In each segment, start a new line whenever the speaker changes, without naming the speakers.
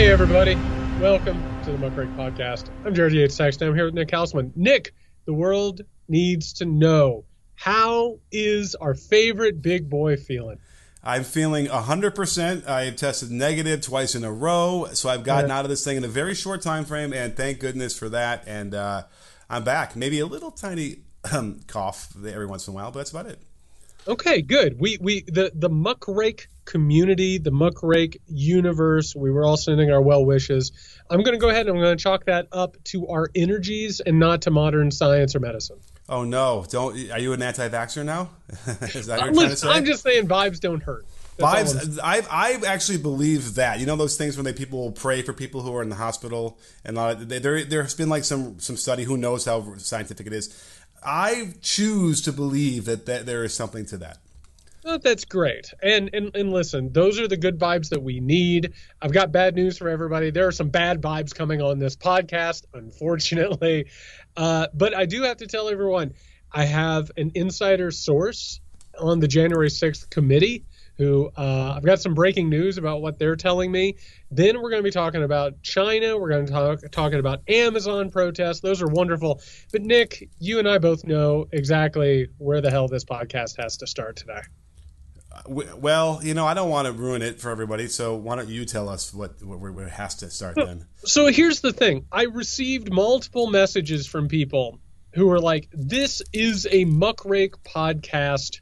Hey, everybody. Welcome to the Muckrake Podcast. I'm Jared Yates Sexton. I'm here with Nick Hauselman. Nick, the world needs to know how is our favorite big boy feeling?
I'm feeling 100%. I have tested negative twice in a row, so I've gotten yeah. out of this thing in a very short time frame, and thank goodness for that. And uh, I'm back. Maybe a little tiny um, cough every once in a while, but that's about it.
Okay, good. We we the the muckrake community, the muckrake universe. We were all sending our well wishes. I'm going to go ahead and I'm going to chalk that up to our energies and not to modern science or medicine.
Oh no! Don't. Are you an anti-vaxxer now?
Is that what say? I'm just saying vibes don't hurt.
That's vibes. I I actually believe that. You know those things when they people will pray for people who are in the hospital and there there's been like some some study. Who knows how scientific it is? I choose to believe that, that there is something to that.
Oh, that's great. And, and and listen, those are the good vibes that we need. I've got bad news for everybody. There are some bad vibes coming on this podcast, unfortunately. Uh, but I do have to tell everyone I have an insider source on the January 6th committee who uh, I've got some breaking news about what they're telling me. Then we're going to be talking about China. We're going to talk talking about Amazon protests. Those are wonderful. But Nick, you and I both know exactly where the hell this podcast has to start today.
Well, you know, I don't want to ruin it for everybody, so why don't you tell us what where, where it has to start so, then?
So here's the thing: I received multiple messages from people who were like, "This is a muckrake podcast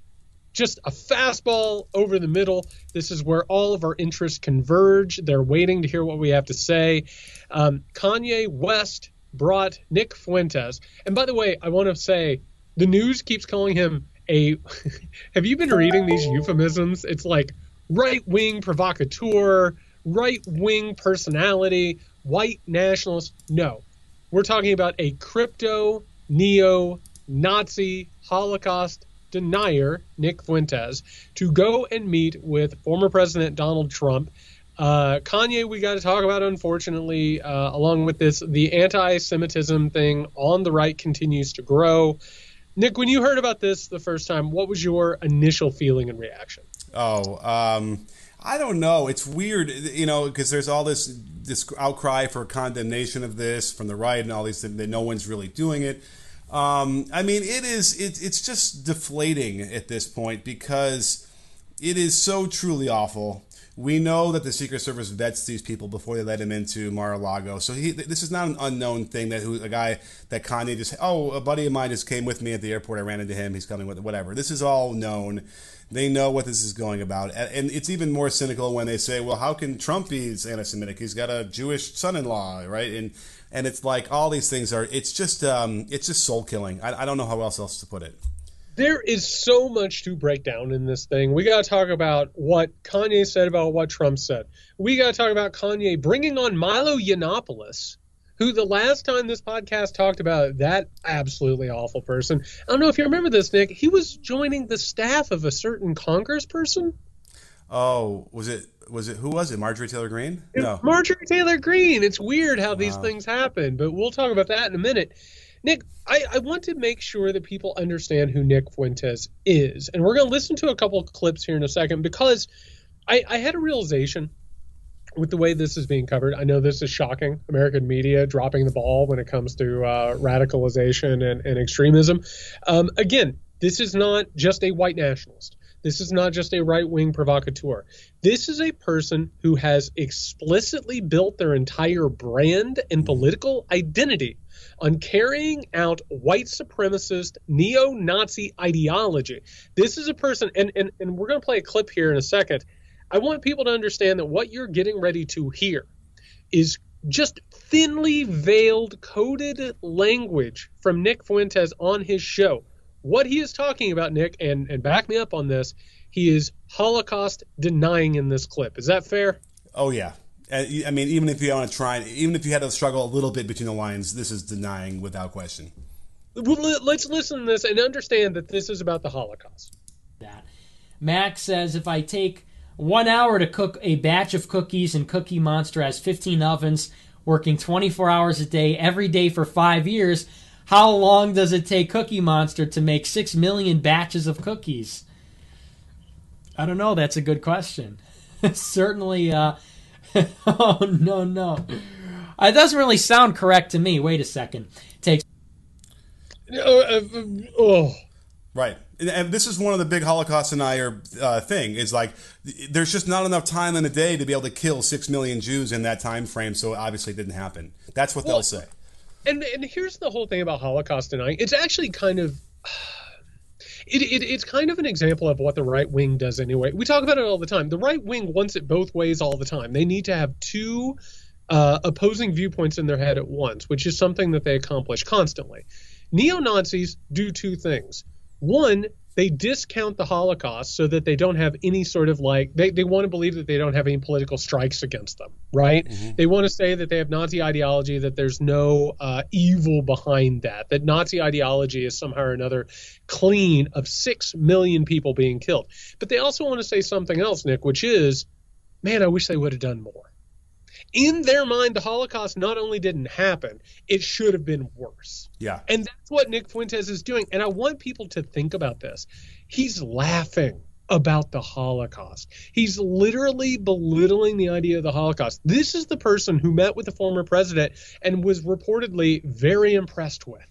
just a fastball over the middle. This is where all of our interests converge. They're waiting to hear what we have to say. Um, Kanye West brought Nick Fuentes. And by the way, I want to say the news keeps calling him a. have you been reading these euphemisms? It's like right wing provocateur, right wing personality, white nationalist. No, we're talking about a crypto neo Nazi Holocaust denier, Nick Fuentes, to go and meet with former President Donald Trump. Uh, Kanye, we got to talk about, unfortunately, uh, along with this, the anti Semitism thing on the right continues to grow. Nick, when you heard about this the first time, what was your initial feeling and reaction?
Oh, um, I don't know. It's weird, you know, because there's all this this outcry for condemnation of this from the right and all these things that no one's really doing it. Um, I mean, it is it, it's just deflating at this point because it is so truly awful. We know that the Secret Service vets these people before they let him into Mar-a-Lago. So he, this is not an unknown thing that who a guy that Kanye just oh a buddy of mine just came with me at the airport. I ran into him. He's coming with whatever. This is all known. They know what this is going about, and it's even more cynical when they say, "Well, how can Trump be anti-Semitic? He's got a Jewish son-in-law, right?" And and it's like all these things are it's just um, it's just soul killing I, I don't know how else else to put it
there is so much to break down in this thing. We got to talk about what Kanye said about what Trump said. We got to talk about Kanye bringing on Milo Yiannopoulos, who the last time this podcast talked about that absolutely awful person. I don't know if you remember this, Nick. He was joining the staff of a certain congressperson.
Oh, was it was it who was it? Marjorie Taylor Greene?
No, Marjorie Taylor Greene. It's weird how wow. these things happen, but we'll talk about that in a minute. Nick, I, I, want to make sure that people understand who Nick Fuentes is, and we're going to listen to a couple clips here in a second because I, I had a realization with the way this is being covered. I know this is shocking. American media dropping the ball when it comes to uh, radicalization and, and extremism. Um, again, this is not just a white nationalist. This is not just a right wing provocateur. This is a person who has explicitly built their entire brand and political identity on carrying out white supremacist neo Nazi ideology. This is a person, and, and, and we're going to play a clip here in a second. I want people to understand that what you're getting ready to hear is just thinly veiled, coded language from Nick Fuentes on his show what he is talking about, Nick, and, and back me up on this, he is Holocaust denying in this clip. Is that fair?
Oh, yeah. Uh, I mean, even if you want to try, even if you had to struggle a little bit between the lines, this is denying without question.
Let's listen to this and understand that this is about the Holocaust.
That Max says if I take one hour to cook a batch of cookies and Cookie Monster has 15 ovens, working 24 hours a day every day for five years, how long does it take Cookie Monster to make six million batches of cookies? I don't know. That's a good question. Certainly, uh, oh no no, it doesn't really sound correct to me. Wait a second. takes.
Uh, uh, oh.
Right. And this is one of the big Holocaust denier uh, thing is like there's just not enough time in a day to be able to kill six million Jews in that time frame, so obviously it didn't happen. That's what well, they'll say.
And and here's the whole thing about Holocaust denying. It's actually kind of it, it, it's kind of an example of what the right wing does anyway. We talk about it all the time. The right wing wants it both ways all the time. They need to have two uh, opposing viewpoints in their head at once, which is something that they accomplish constantly. Neo Nazis do two things. One, they discount the Holocaust so that they don't have any sort of like they, they want to believe that they don't have any political strikes against them, right? Mm-hmm. They want to say that they have Nazi ideology, that there's no uh, evil behind that, that Nazi ideology is somehow or another clean of six million people being killed. But they also want to say something else, Nick, which is, man, I wish they would have done more. In their mind, the Holocaust not only didn't happen, it should have been worse.
Yeah.
And that's what Nick Fuentes is doing. And I want people to think about this. He's laughing about the Holocaust. He's literally belittling the idea of the Holocaust. This is the person who met with the former president and was reportedly very impressed with,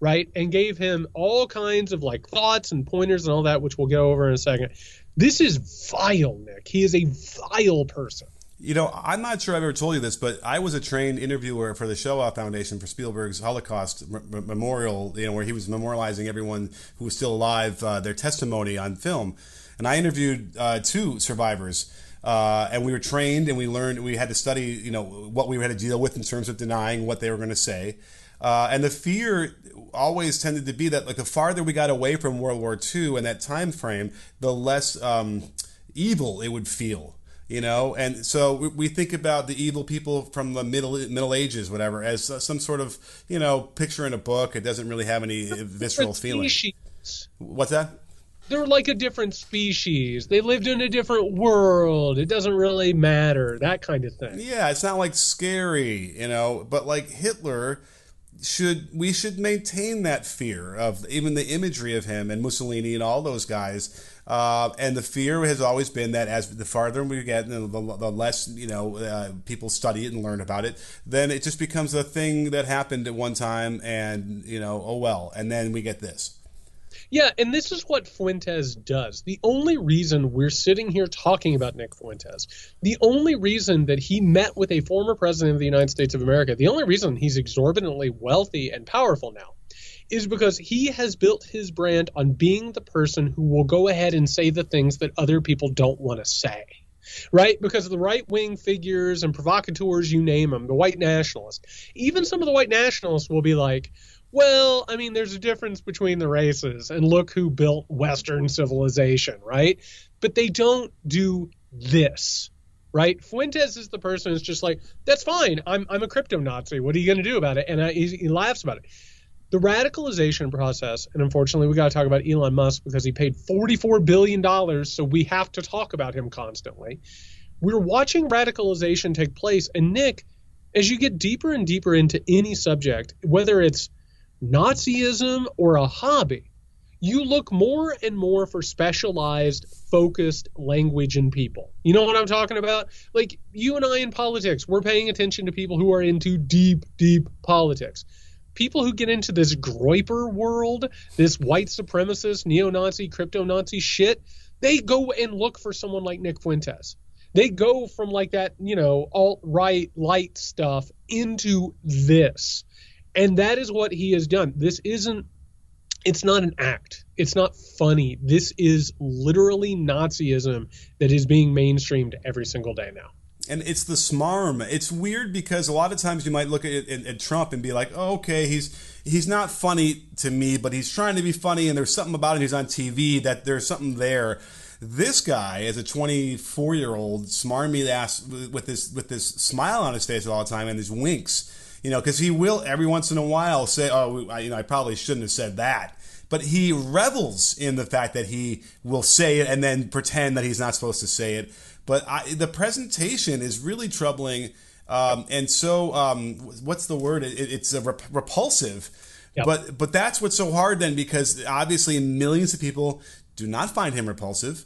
right? And gave him all kinds of like thoughts and pointers and all that, which we'll go over in a second. This is vile, Nick. He is a vile person.
You know, I'm not sure I've ever told you this, but I was a trained interviewer for the Shoah Foundation for Spielberg's Holocaust M- Memorial, you know, where he was memorializing everyone who was still alive, uh, their testimony on film. And I interviewed uh, two survivors. Uh, and we were trained and we learned, we had to study, you know, what we had to deal with in terms of denying what they were going to say. Uh, and the fear always tended to be that, like, the farther we got away from World War II and that time frame, the less um, evil it would feel you know? And so we think about the evil people from the middle middle ages whatever as some sort of you know picture in a book. It doesn't really have any visceral feeling. what's that?
They're like a different species. They lived in a different world. It doesn't really matter that kind of thing.
Yeah it's not like scary you know? But like hitler should we should maintain that fear of even the imagery of him and Mussolini and all those guys uh, and the fear has always been that as the farther we get, the, the less you know uh, people study it and learn about it. Then it just becomes a thing that happened at one time, and you know, oh well. And then we get this.
Yeah, and this is what Fuentes does. The only reason we're sitting here talking about Nick Fuentes, the only reason that he met with a former president of the United States of America, the only reason he's exorbitantly wealthy and powerful now is because he has built his brand on being the person who will go ahead and say the things that other people don't want to say. Right? Because the right wing figures and provocateurs, you name them, the white nationalists, even some of the white nationalists will be like, well, I mean, there's a difference between the races, and look who built Western civilization, right? But they don't do this, right? Fuentes is the person who's just like, that's fine. I'm, I'm a crypto Nazi. What are you going to do about it? And I, he, he laughs about it the radicalization process, and unfortunately, we got to talk about Elon Musk because he paid $44 billion, so we have to talk about him constantly. We're watching radicalization take place, and Nick, as you get deeper and deeper into any subject, whether it's Nazism or a hobby, you look more and more for specialized, focused language and people. You know what I'm talking about? Like you and I in politics, we're paying attention to people who are into deep, deep politics people who get into this Groyper world, this white supremacist, neo Nazi, crypto Nazi shit, they go and look for someone like Nick Fuentes. They go from like that, you know, alt right light stuff into this. And that is what he has done. This isn't, it's not an act. It's not funny. This is literally Nazism that is being mainstreamed every single day now
and it's the smarm. It's weird because a lot of times you might look at, at, at, Trump and be like, oh, okay, he's he's not funny to me, but he's trying to be funny, and there's something about him. He's on TV that there's something there. This guy, as a 24 year old, smarmy ass with this with this smile on his face all the time and his winks, you know, because he will every once in a while say, oh, I, you know, I probably shouldn't have said that. But he revels in the fact that he will say it and then pretend that he's not supposed to say it but I, the presentation is really troubling. Um, and so, um, what's the word? It, it's a rep- repulsive. Yep. But but that's what's so hard then because obviously millions of people do not find him repulsive.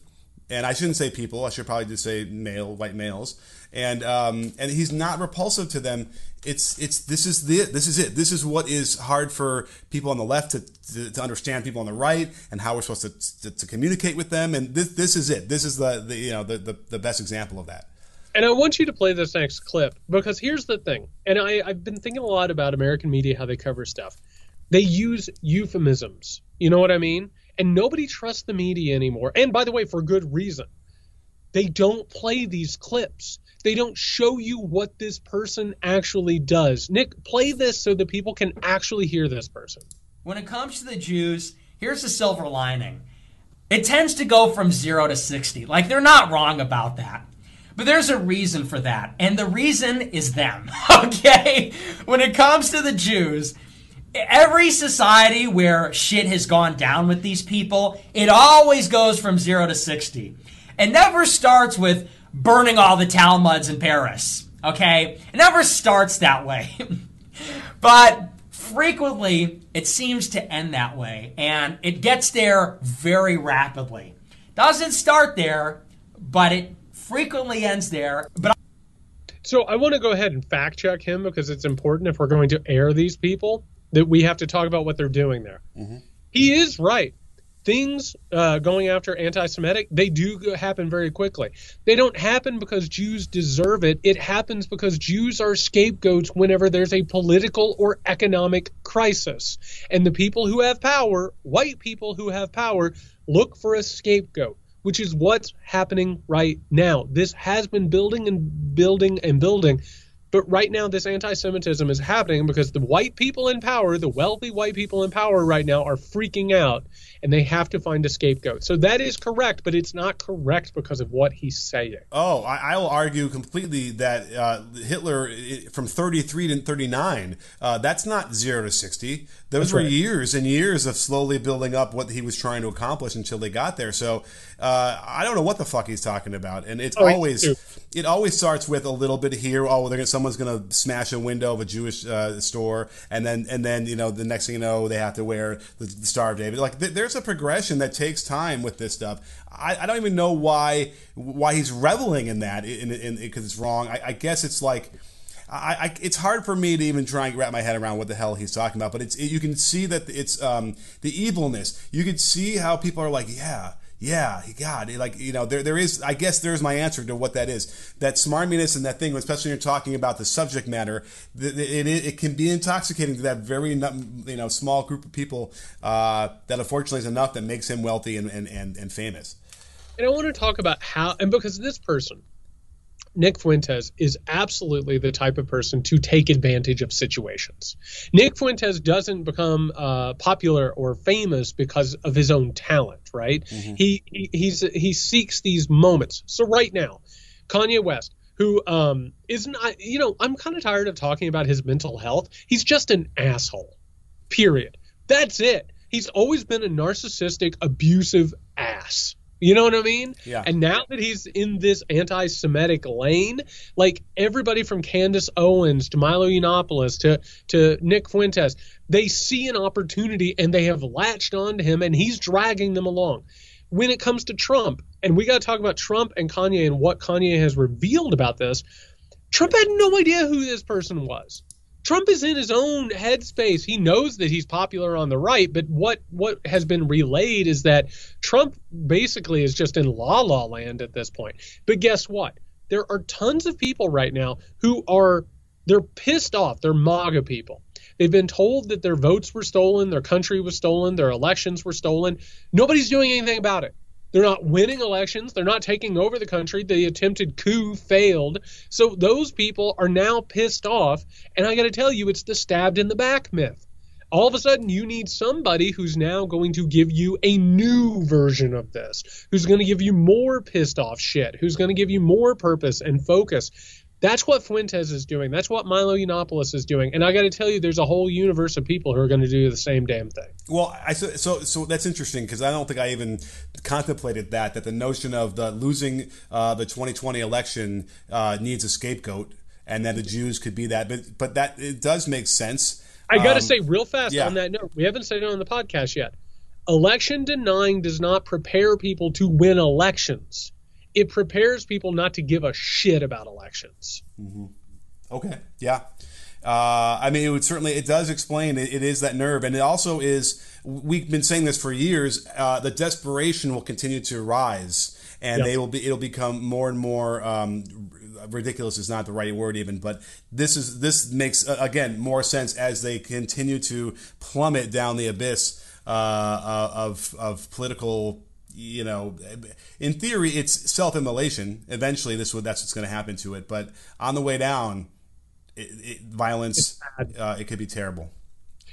And I shouldn't say people. I should probably just say male, white males, and um, and he's not repulsive to them. It's it's this is the this is it. This is what is hard for people on the left to, to, to understand people on the right, and how we're supposed to, to, to communicate with them. And this this is it. This is the, the you know the, the the best example of that.
And I want you to play this next clip because here's the thing. And I, I've been thinking a lot about American media, how they cover stuff. They use euphemisms. You know what I mean? And nobody trusts the media anymore. And by the way, for good reason. They don't play these clips. They don't show you what this person actually does. Nick, play this so that people can actually hear this person.
When it comes to the Jews, here's the silver lining. It tends to go from 0 to 60. Like they're not wrong about that. But there's a reason for that. And the reason is them. Okay? When it comes to the Jews, every society where shit has gone down with these people, it always goes from 0 to 60. It never starts with burning all the Talmuds in Paris. Okay? It never starts that way. but frequently, it seems to end that way. And it gets there very rapidly. Doesn't start there, but it frequently ends there. But
so I want to go ahead and fact check him because it's important if we're going to air these people that we have to talk about what they're doing there. Mm-hmm. He is right. Things uh, going after anti-Semitic, they do happen very quickly. They don't happen because Jews deserve it. It happens because Jews are scapegoats whenever there's a political or economic crisis. And the people who have power, white people who have power, look for a scapegoat which is what's happening right now. This has been building and building and building but right now, this anti Semitism is happening because the white people in power, the wealthy white people in power right now, are freaking out and they have to find a scapegoat. So that is correct, but it's not correct because of what he's saying.
Oh, I, I will argue completely that uh, Hitler from 33 to 39, uh, that's not zero to 60. Those that's were right. years and years of slowly building up what he was trying to accomplish until they got there. So uh, I don't know what the fuck he's talking about. And it's oh, always, it always starts with a little bit here. Oh, they're gonna, someone's going to smash a window of a Jewish uh, store. And then, and then, you know, the next thing you know, they have to wear the, the Star of David. Like, th- there's a progression that takes time with this stuff. I, I don't even know why why he's reveling in that because it's wrong. I, I, guess it's like. I, I, it's hard for me to even try and wrap my head around what the hell he's talking about, but it's it, you can see that it's um, the evilness. You can see how people are like, yeah, yeah, God, like you know, there there is. I guess there's my answer to what that is. That smarminess and that thing, especially when you're talking about the subject matter, it, it, it can be intoxicating to that very you know small group of people uh, that unfortunately is enough that makes him wealthy and, and, and, and famous.
And I want to talk about how, and because this person, Nick Fuentes is absolutely the type of person to take advantage of situations. Nick Fuentes doesn't become uh, popular or famous because of his own talent, right? Mm-hmm. He, he he's he seeks these moments. So right now, Kanye West, who um, is not, you know, I'm kind of tired of talking about his mental health. He's just an asshole. Period. That's it. He's always been a narcissistic, abusive ass. You know what I mean?
Yeah.
And now that he's in this anti-Semitic lane, like everybody from Candace Owens to Milo Yiannopoulos to to Nick Fuentes, they see an opportunity and they have latched onto him, and he's dragging them along. When it comes to Trump, and we got to talk about Trump and Kanye and what Kanye has revealed about this. Trump had no idea who this person was. Trump is in his own headspace. He knows that he's popular on the right, but what what has been relayed is that Trump basically is just in la la land at this point. But guess what? There are tons of people right now who are they're pissed off. They're MAGA people. They've been told that their votes were stolen, their country was stolen, their elections were stolen. Nobody's doing anything about it. They're not winning elections. They're not taking over the country. The attempted coup failed. So those people are now pissed off. And I got to tell you, it's the stabbed in the back myth. All of a sudden, you need somebody who's now going to give you a new version of this, who's going to give you more pissed off shit, who's going to give you more purpose and focus. That's what Fuentes is doing. That's what Milo Yiannopoulos is doing. And I got to tell you, there's a whole universe of people who are going to do the same damn thing.
Well, I so so, so that's interesting because I don't think I even contemplated that that the notion of the losing uh, the 2020 election uh, needs a scapegoat, and that the Jews could be that. But but that it does make sense.
I got to um, say real fast yeah. on that note, we haven't said it on the podcast yet. Election denying does not prepare people to win elections. It prepares people not to give a shit about elections.
Mm-hmm. Okay. Yeah. Uh, I mean, it would certainly it does explain it, it is that nerve, and it also is. We've been saying this for years. Uh, the desperation will continue to rise, and yep. they will be. It'll become more and more. Um, ridiculous is not the right word even, but this is this makes uh, again more sense as they continue to plummet down the abyss uh, uh, of of political you know, in theory, it's self-immolation. Eventually, this would that's what's going to happen to it. But on the way down, it, it, violence, uh, it could be terrible.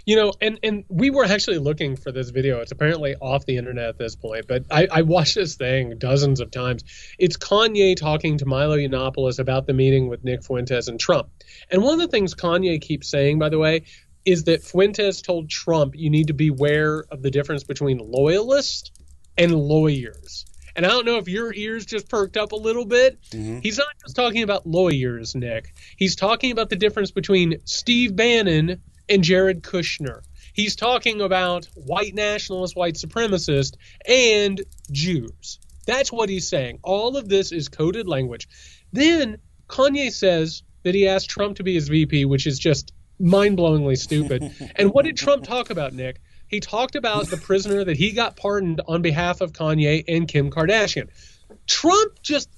You know, and and we were actually looking for this video. It's apparently off the internet at this point, but I, I watched this thing dozens of times. It's Kanye talking to Milo Yiannopoulos about the meeting with Nick Fuentes and Trump. And one of the things Kanye keeps saying, by the way, is that Fuentes told Trump you need to beware of the difference between loyalists and lawyers. And I don't know if your ears just perked up a little bit. Mm-hmm. He's not just talking about lawyers, Nick. He's talking about the difference between Steve Bannon and Jared Kushner. He's talking about white nationalists, white supremacists, and Jews. That's what he's saying. All of this is coded language. Then Kanye says that he asked Trump to be his VP, which is just mind blowingly stupid. and what did Trump talk about, Nick? He talked about the prisoner that he got pardoned on behalf of Kanye and Kim Kardashian. Trump just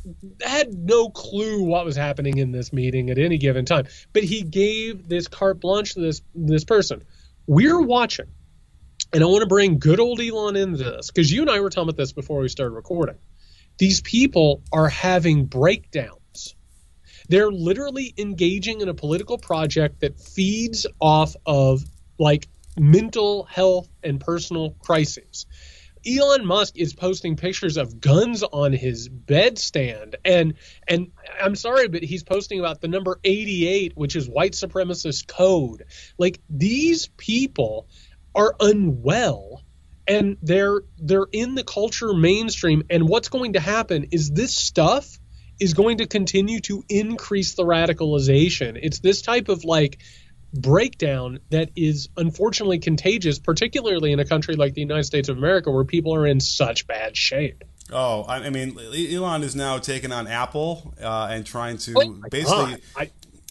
had no clue what was happening in this meeting at any given time, but he gave this carte blanche to this this person. We're watching, and I want to bring good old Elon into this because you and I were talking about this before we started recording. These people are having breakdowns. They're literally engaging in a political project that feeds off of like mental health and personal crises. Elon Musk is posting pictures of guns on his bedstand and and I'm sorry but he's posting about the number 88 which is white supremacist code. Like these people are unwell and they're they're in the culture mainstream and what's going to happen is this stuff is going to continue to increase the radicalization. It's this type of like breakdown that is unfortunately contagious, particularly in a country like the United States of America where people are in such bad shape.
Oh, I mean, Elon is now taking on Apple uh, and trying to oh basically. I,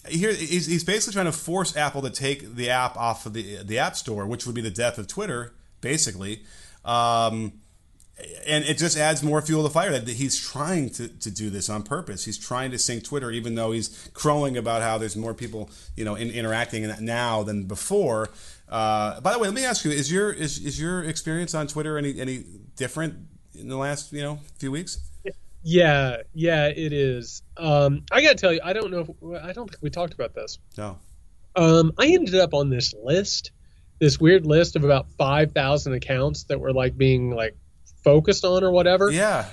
here, he's, he's basically trying to force Apple to take the app off of the the App Store, which would be the death of Twitter, basically. Um, and it just adds more fuel to the fire that he's trying to, to do this on purpose. He's trying to sink Twitter, even though he's crowing about how there's more people, you know, in, interacting now than before. Uh, by the way, let me ask you: Is your is, is your experience on Twitter any any different in the last you know few weeks?
Yeah, yeah, it is. Um, I got to tell you, I don't know. If, I don't think we talked about this.
No.
Um, I ended up on this list, this weird list of about five thousand accounts that were like being like focused on or whatever.
Yeah.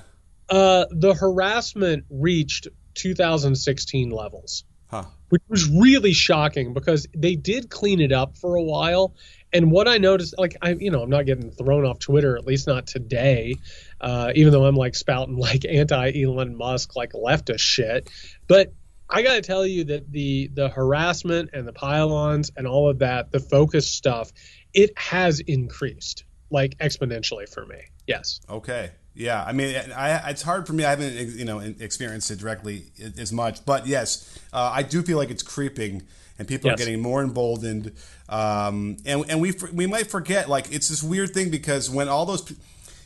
Uh, the harassment reached 2016 levels,
huh.
which was really shocking because they did clean it up for a while. And what I noticed, like I, you know, I'm not getting thrown off Twitter, at least not today, uh, even though I'm like spouting like anti Elon Musk, like leftist shit. But I got to tell you that the the harassment and the pile-ons and all of that, the focus stuff, it has increased like exponentially for me. Yes.
Okay. Yeah. I mean, I, it's hard for me. I haven't, you know, experienced it directly as much, but yes, uh, I do feel like it's creeping, and people yes. are getting more emboldened. Um, and and we we might forget like it's this weird thing because when all those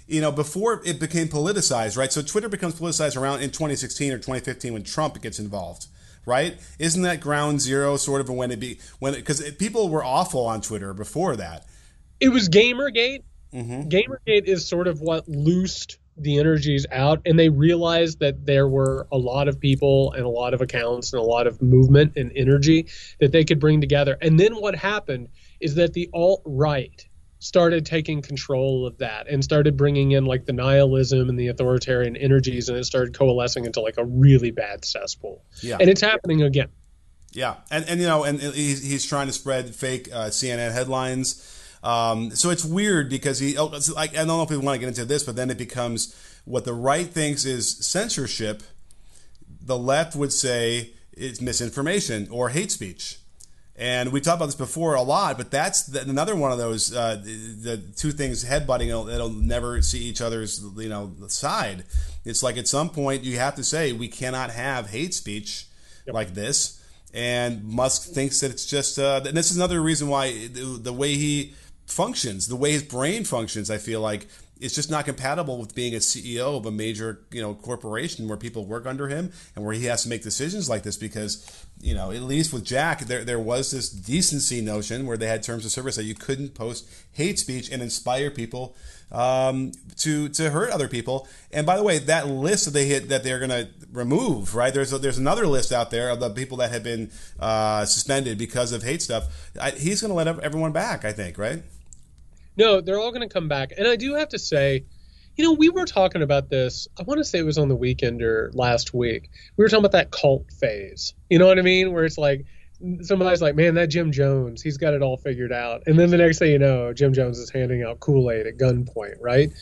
you know, before it became politicized, right? So Twitter becomes politicized around in 2016 or 2015 when Trump gets involved, right? Isn't that ground zero sort of when it be when because people were awful on Twitter before that.
It was Gamergate, Mm-hmm. Gamergate is sort of what loosed the energies out, and they realized that there were a lot of people and a lot of accounts and a lot of movement and energy that they could bring together. And then what happened is that the alt right started taking control of that and started bringing in like the nihilism and the authoritarian energies, and it started coalescing into like a really bad cesspool.
Yeah.
And it's happening again.
Yeah, and and you know, and he's, he's trying to spread fake uh, CNN headlines um, so it's weird because he, oh, like, I don't know if we want to get into this, but then it becomes what the right thinks is censorship. The left would say it's misinformation or hate speech. And we talked about this before a lot, but that's the, another one of those uh, the, the, two things headbutting that'll never see each other's you know side. It's like at some point you have to say we cannot have hate speech yep. like this. And Musk thinks that it's just, uh, and this is another reason why the, the way he functions, the way his brain functions, I feel like it's just not compatible with being a CEO of a major, you know, corporation where people work under him and where he has to make decisions like this because, you know, at least with Jack, there there was this decency notion where they had terms of service that you couldn't post hate speech and inspire people um, to to hurt other people. And by the way, that list that they hit that they're going to remove, right? There's a, there's another list out there of the people that have been uh, suspended because of hate stuff. I, he's going to let everyone back, I think, right?
No, they're all going to come back. And I do have to say, you know, we were talking about this. I want to say it was on the weekend or last week. We were talking about that cult phase. You know what I mean? Where it's like somebody's like, man, that Jim Jones, he's got it all figured out. And then the next thing you know, Jim Jones is handing out Kool Aid at gunpoint, right?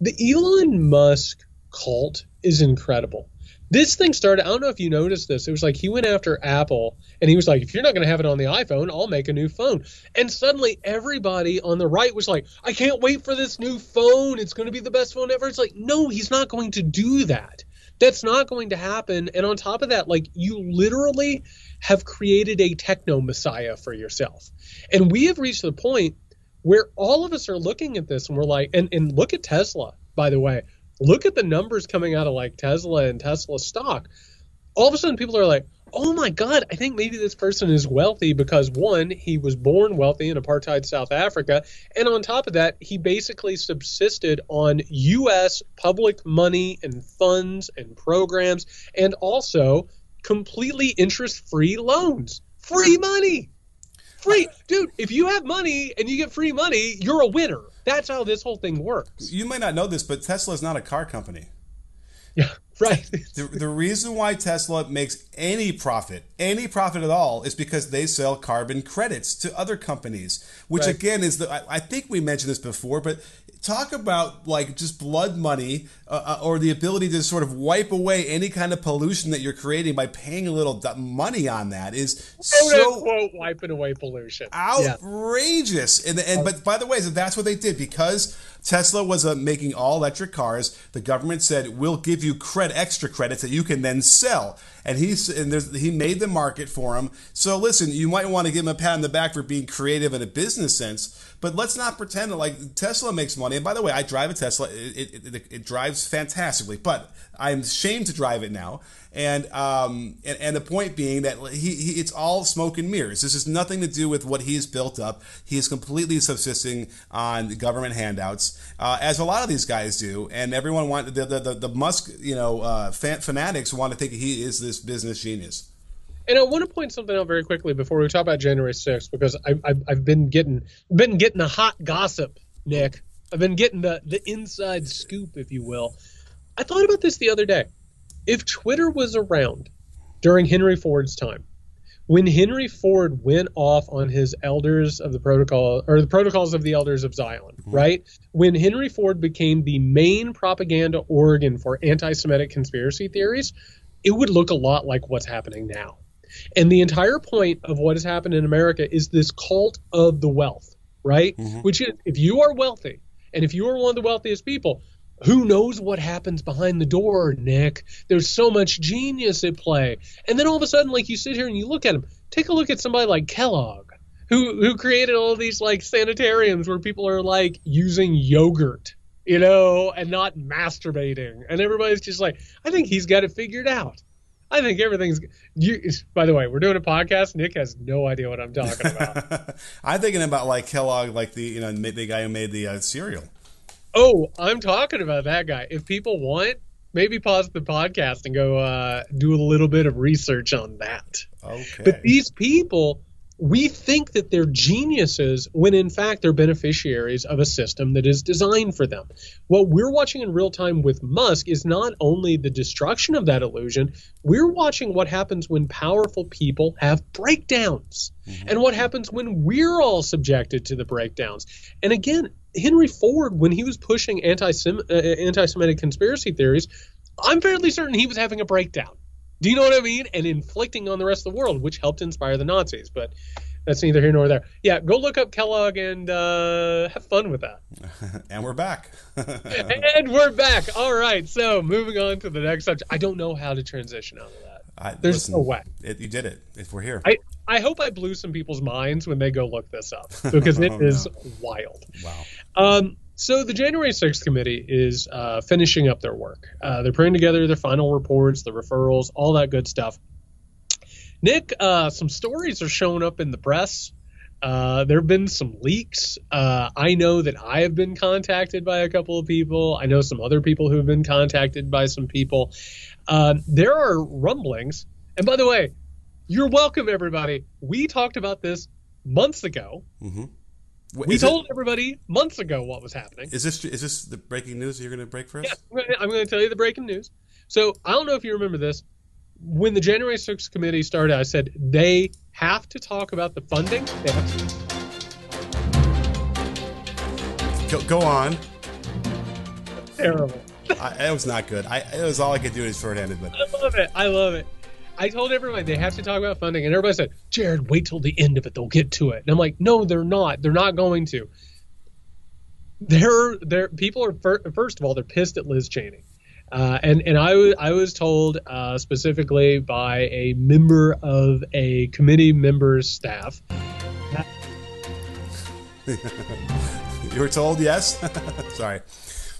The Elon Musk cult is incredible this thing started. I don't know if you noticed this. It was like he went after Apple and he was like, if you're not going to have it on the iPhone, I'll make a new phone. And suddenly everybody on the right was like, I can't wait for this new phone. It's going to be the best phone ever. It's like, no, he's not going to do that. That's not going to happen. And on top of that, like you literally have created a techno messiah for yourself. And we have reached the point where all of us are looking at this and we're like, and, and look at Tesla, by the way look at the numbers coming out of like Tesla and Tesla stock. All of a sudden, people are like, oh my God, I think maybe this person is wealthy because one, he was born wealthy in apartheid South Africa. And on top of that, he basically subsisted on U.S. public money and funds and programs and also completely interest free loans. Free money. Free. Dude, if you have money and you get free money, you're a winner. That's how this whole thing works.
You might not know this, but Tesla is not a car company.
Yeah, right.
the, the reason why Tesla makes any profit, any profit at all, is because they sell carbon credits to other companies, which right. again is the. I, I, think we mentioned this before, but talk about like just blood money uh, uh, or the ability to sort of wipe away any kind of pollution that you're creating by paying a little money on that is so
quote wiping away pollution
outrageous yeah. and and but by the way that's what they did because Tesla was uh, making all electric cars. The government said we'll give you credit, extra credits that you can then sell, and he's and he made the market for them. So listen, you might want to give him a pat on the back for being creative in a business sense, but let's not pretend that like Tesla makes money. And by the way, I drive a Tesla. It, it, it, it drives fantastically, but I'm ashamed to drive it now. And um, and, and the point being that he, he, it's all smoke and mirrors. This has nothing to do with what he's built up. He is completely subsisting on government handouts, uh, as a lot of these guys do. And everyone want the the, the, the Musk you know uh, fan, fanatics want to think he is this business genius.
And I want to point something out very quickly before we talk about January 6th, because I, I've, I've been getting been getting the hot gossip, Nick. I've been getting the the inside scoop, if you will. I thought about this the other day. If Twitter was around during Henry Ford's time, when Henry Ford went off on his elders of the protocol or the protocols of the elders of Zion, mm-hmm. right? When Henry Ford became the main propaganda organ for anti Semitic conspiracy theories, it would look a lot like what's happening now. And the entire point of what has happened in America is this cult of the wealth, right? Mm-hmm. Which is if you are wealthy and if you are one of the wealthiest people, who knows what happens behind the door, Nick? There's so much genius at play. And then all of a sudden, like you sit here and you look at him, take a look at somebody like Kellogg, who who created all these like sanitariums where people are like using yogurt, you know, and not masturbating. And everybody's just like, I think he's got it figured out. I think everything's. You, by the way, we're doing a podcast. Nick has no idea what I'm talking about.
I'm thinking about like Kellogg, like the you know the guy who made the uh, cereal.
Oh, I'm talking about that guy. If people want, maybe pause the podcast and go uh, do a little bit of research on that.
Okay.
But these people we think that they're geniuses when in fact they're beneficiaries of a system that is designed for them. What we're watching in real time with Musk is not only the destruction of that illusion, we're watching what happens when powerful people have breakdowns mm-hmm. and what happens when we're all subjected to the breakdowns. And again, Henry Ford, when he was pushing anti Semitic conspiracy theories, I'm fairly certain he was having a breakdown. Do you know what I mean? And inflicting on the rest of the world, which helped inspire the Nazis. But that's neither here nor there. Yeah, go look up Kellogg and uh, have fun with that.
and we're back.
and we're back. All right. So moving on to the next subject. I don't know how to transition out of that. I, There's listen, no way.
It, you did it. If we're here.
I, I hope I blew some people's minds when they go look this up because it oh, is no. wild.
Wow.
Um, so the January 6th committee is uh, finishing up their work. Uh, they're putting together their final reports, the referrals, all that good stuff. Nick, uh, some stories are showing up in the press. Uh, there have been some leaks. Uh, I know that I have been contacted by a couple of people. I know some other people who have been contacted by some people. Uh, there are rumblings. And by the way, you're welcome, everybody. We talked about this months ago.
Mm-hmm.
We is told it, everybody months ago what was happening.
Is this is this the breaking news you're going to break for us?
Yeah, I'm going to tell you the breaking news. So I don't know if you remember this. When the January 6th committee started, I said they have to talk about the funding.
Go, go on.
Terrible.
I, it was not good. I, it was all I could do is shorthanded, but
I love it. I love it. I told everybody they have to talk about funding, and everybody said, "Jared, wait till the end of it; they'll get to it." And I'm like, "No, they're not. They're not going to." They're, they're people are first of all they're pissed at Liz Cheney, uh, and and I was I was told uh, specifically by a member of a committee member's staff.
you were told yes. Sorry.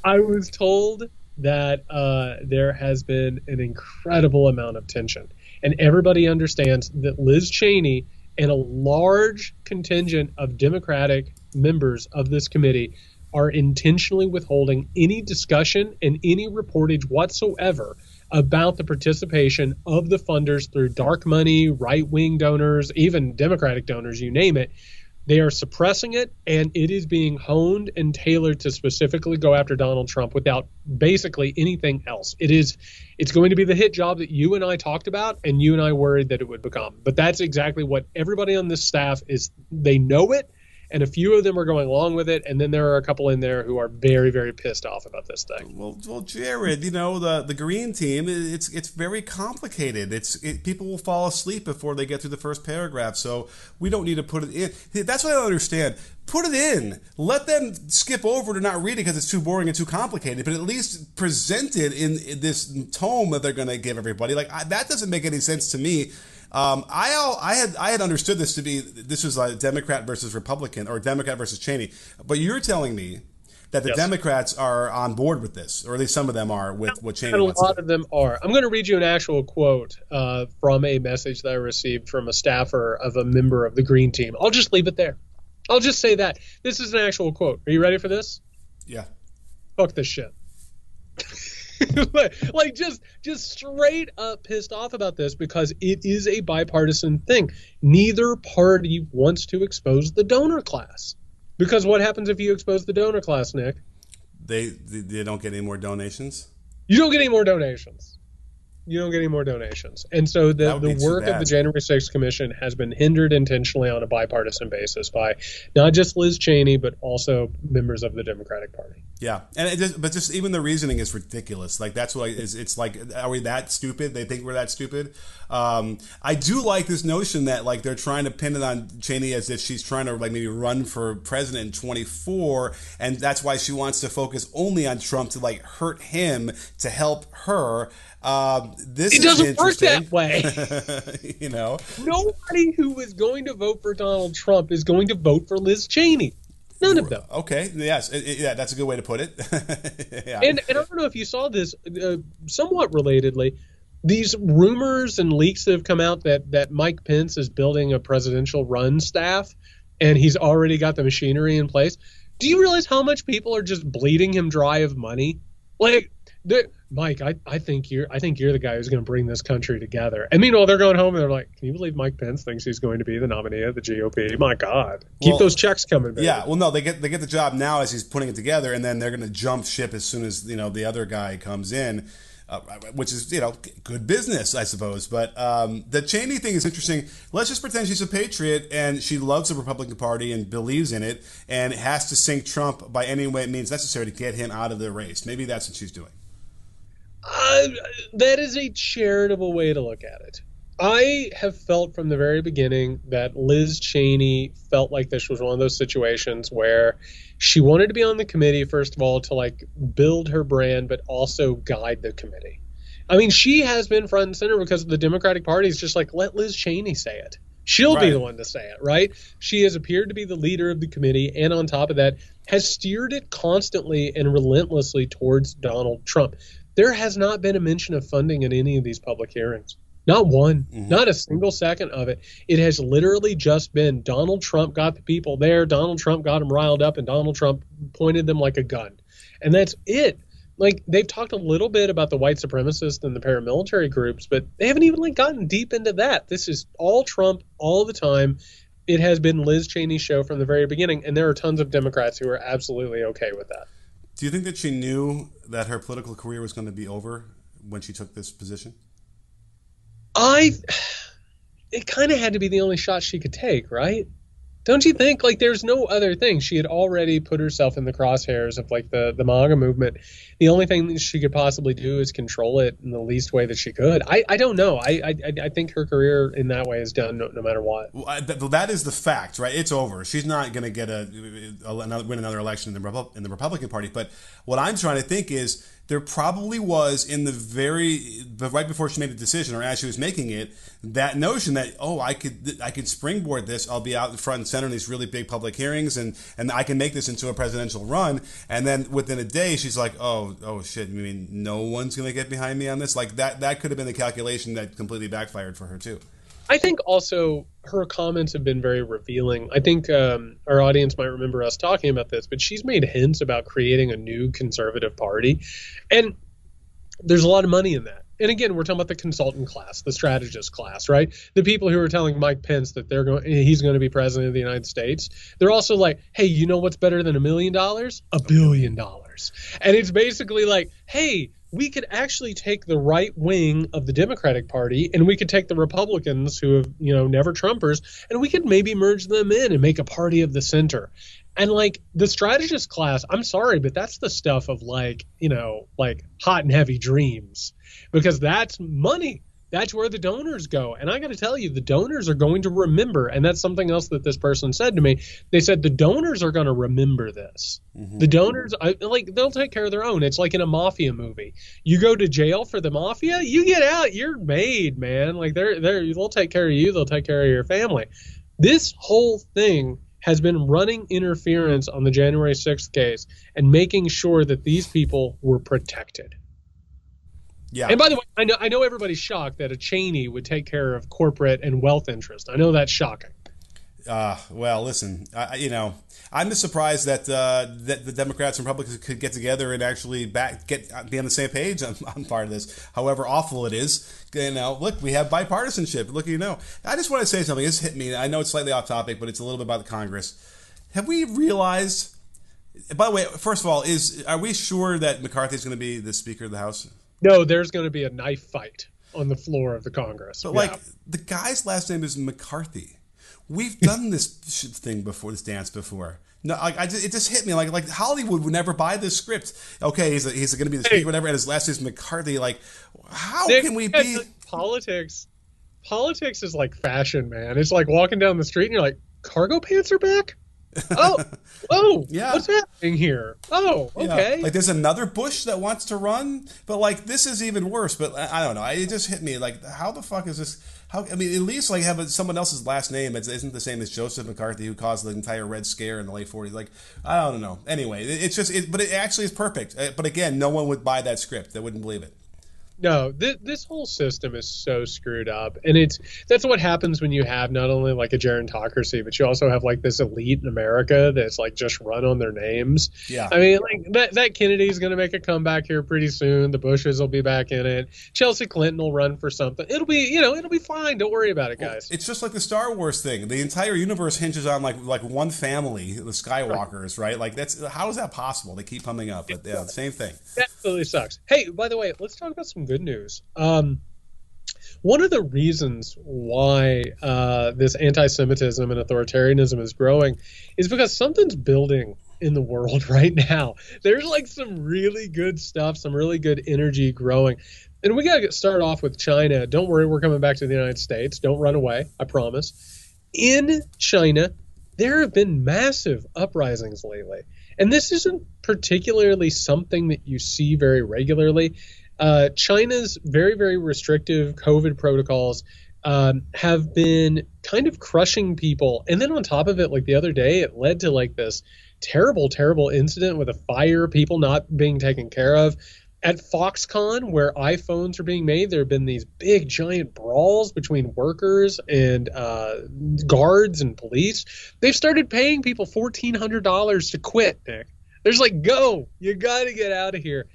I was told that uh, there has been an incredible amount of tension and everybody understands that Liz Cheney and a large contingent of Democratic members of this committee are intentionally withholding any discussion and any reportage whatsoever about the participation of the funders through dark money, right wing donors, even Democratic donors, you name it, they are suppressing it, and it is being honed and tailored to specifically go after Donald Trump without basically anything else. It is, it's going to be the hit job that you and I talked about, and you and I worried that it would become. But that's exactly what everybody on this staff is. They know it, and a few of them are going along with it, and then there are a couple in there who are very, very pissed off about this thing.
Well, well, Jared, you know the the green team, it's it's very complicated. It's it, people will fall asleep before they get through the first paragraph, so we don't need to put it in. That's what I don't understand. Put it in. Let them skip over to not read it because it's too boring and too complicated. But at least present it in, in this tome that they're going to give everybody. Like I, that doesn't make any sense to me um, I I had I had understood this to be this was a Democrat versus Republican or Democrat versus Cheney, but you're telling me that the yes. Democrats are on board with this, or at least some of them are with what Cheney.
And a lot of them are. I'm going to read you an actual quote uh, from a message that I received from a staffer of a member of the Green Team. I'll just leave it there. I'll just say that this is an actual quote. Are you ready for this?
Yeah.
Fuck this shit. like just just straight up pissed off about this because it is a bipartisan thing. Neither party wants to expose the donor class. Because what happens if you expose the donor class, Nick?
They they don't get any more donations.
You don't get any more donations you don't get any more donations. And so the, the work of the January 6th Commission has been hindered intentionally on a bipartisan basis by not just Liz Cheney, but also members of the Democratic Party.
Yeah. And just, but just even the reasoning is ridiculous. Like, that's is, it's like, are we that stupid? They think we're that stupid. Um, I do like this notion that, like, they're trying to pin it on Cheney as if she's trying to, like, maybe run for president in 24. And that's why she wants to focus only on Trump to, like, hurt him to help her. Um, this
it doesn't work that way.
you know,
nobody who is going to vote for Donald Trump is going to vote for Liz Cheney. None of them.
Okay. Yes. Yeah. That's a good way to put it.
yeah. And, and I don't know if you saw this, uh, somewhat relatedly, these rumors and leaks that have come out that that Mike Pence is building a presidential run staff, and he's already got the machinery in place. Do you realize how much people are just bleeding him dry of money? Like Mike, I, I think you're I think you're the guy who's going to bring this country together. And meanwhile, they're going home and they're like, "Can you believe Mike Pence thinks he's going to be the nominee of the GOP? My God, keep well, those checks coming." Baby.
Yeah, well, no, they get they get the job now as he's putting it together, and then they're going to jump ship as soon as you know the other guy comes in. Uh, which is you know good business, I suppose. But um, the Cheney thing is interesting. Let's just pretend she's a patriot and she loves the Republican Party and believes in it, and has to sink Trump by any way it means necessary to get him out of the race. Maybe that's what she's doing.
Uh, that is a charitable way to look at it. I have felt from the very beginning that Liz Cheney felt like this was one of those situations where she wanted to be on the committee, first of all, to like build her brand, but also guide the committee. I mean, she has been front and center because the Democratic Party is just like, let Liz Cheney say it. She'll right. be the one to say it, right? She has appeared to be the leader of the committee, and on top of that, has steered it constantly and relentlessly towards Donald Trump. There has not been a mention of funding in any of these public hearings. Not one, mm-hmm. not a single second of it. It has literally just been Donald Trump got the people there, Donald Trump got them riled up, and Donald Trump pointed them like a gun. And that's it. Like they've talked a little bit about the white supremacists and the paramilitary groups, but they haven't even like gotten deep into that. This is all Trump all the time. It has been Liz Cheney's show from the very beginning, and there are tons of Democrats who are absolutely okay with that.
Do you think that she knew that her political career was going to be over when she took this position?
I it kind of had to be the only shot she could take, right? Don't you think? Like, there's no other thing. She had already put herself in the crosshairs of like the the MAGA movement. The only thing that she could possibly do is control it in the least way that she could. I, I don't know. I, I I think her career in that way is done no, no matter what.
Well, I, that is the fact, right? It's over. She's not going to get a, a, another, win another election in the in the Republican Party. But what I'm trying to think is there probably was in the very but right before she made the decision or as she was making it that notion that oh I could I could springboard this. I'll be out in front and center in these really big public hearings and and I can make this into a presidential run. And then within a day she's like oh oh shit I mean no one's gonna get behind me on this? Like that that could have been the calculation that completely backfired for her too.
I think also her comments have been very revealing. I think um, our audience might remember us talking about this, but she's made hints about creating a new conservative party, and there's a lot of money in that. And again, we're talking about the consultant class, the strategist class, right? The people who are telling Mike Pence that they're going, he's going to be president of the United States. They're also like, hey, you know what's better than a million dollars? A billion dollars. And it's basically like, hey, we could actually take the right wing of the Democratic Party and we could take the Republicans who have, you know, never Trumpers, and we could maybe merge them in and make a party of the center. And like the strategist class, I'm sorry, but that's the stuff of like, you know, like hot and heavy dreams because that's money that's where the donors go. And I got to tell you, the donors are going to remember. And that's something else that this person said to me. They said the donors are going to remember this. Mm-hmm. The donors, I, like, they'll take care of their own. It's like in a mafia movie. You go to jail for the mafia, you get out, you're made, man. Like they're they're they'll take care of you. They'll take care of your family. This whole thing has been running interference on the January 6th case and making sure that these people were protected. Yeah. And by the way, I know I know everybody's shocked that a Cheney would take care of corporate and wealth interest. I know that's shocking.
Uh, well, listen, I, you know, I'm just surprised that uh, that the Democrats and Republicans could get together and actually back get be on the same page on, on part of this. However awful it is, you know, look, we have bipartisanship. Look, you know, I just want to say something. This hit me. I know it's slightly off topic, but it's a little bit about the Congress. Have we realized? By the way, first of all, is are we sure that McCarthy is going to be the Speaker of the House?
No, there's going to be a knife fight on the floor of the Congress.
But yeah. like the guy's last name is McCarthy. We've done this thing before, this dance before. No, I, I just, it just hit me like like Hollywood would never buy this script. Okay, he's a, he's going to be the speaker, whatever, and his last name is McCarthy. Like, how can we be
politics? Politics is like fashion, man. It's like walking down the street and you're like, cargo pants are back oh, oh, yeah. What's happening here? Oh, okay.
Yeah. Like there's another Bush that wants to run, but like this is even worse. But I, I don't know. It just hit me like, how the fuck is this? How I mean, at least like have someone else's last name it isn't the same as Joseph McCarthy, who caused the entire Red Scare in the late '40s. Like I don't know. Anyway, it's just, it, but it actually is perfect. Uh, but again, no one would buy that script. They wouldn't believe it
no th- this whole system is so screwed up and it's that's what happens when you have not only like a gerontocracy but you also have like this elite in america that's like just run on their names. Yeah. I mean like that, that kennedy's going to make a comeback here pretty soon. The bushes will be back in it. Chelsea clinton will run for something. It'll be you know it'll be fine. Don't worry about it guys.
it's just like the star wars thing. The entire universe hinges on like like one family the skywalkers right? Like that's how is that possible? They keep coming up but yeah same thing.
That absolutely sucks. Hey by the way let's talk about some good news. Um, one of the reasons why uh, this anti-Semitism and authoritarianism is growing is because something's building in the world right now. There's like some really good stuff, some really good energy growing. and we got to start off with China. Don't worry, we're coming back to the United States. Don't run away, I promise. In China, there have been massive uprisings lately. And this isn't particularly something that you see very regularly. Uh, China's very, very restrictive COVID protocols um, have been kind of crushing people. And then on top of it, like the other day, it led to like this terrible, terrible incident with a fire, people not being taken care of. At Foxconn, where iPhones are being made, there have been these big, giant brawls between workers and uh, guards and police. They've started paying people $1,400 to quit, Nick. There's like, go, you got to get out of here.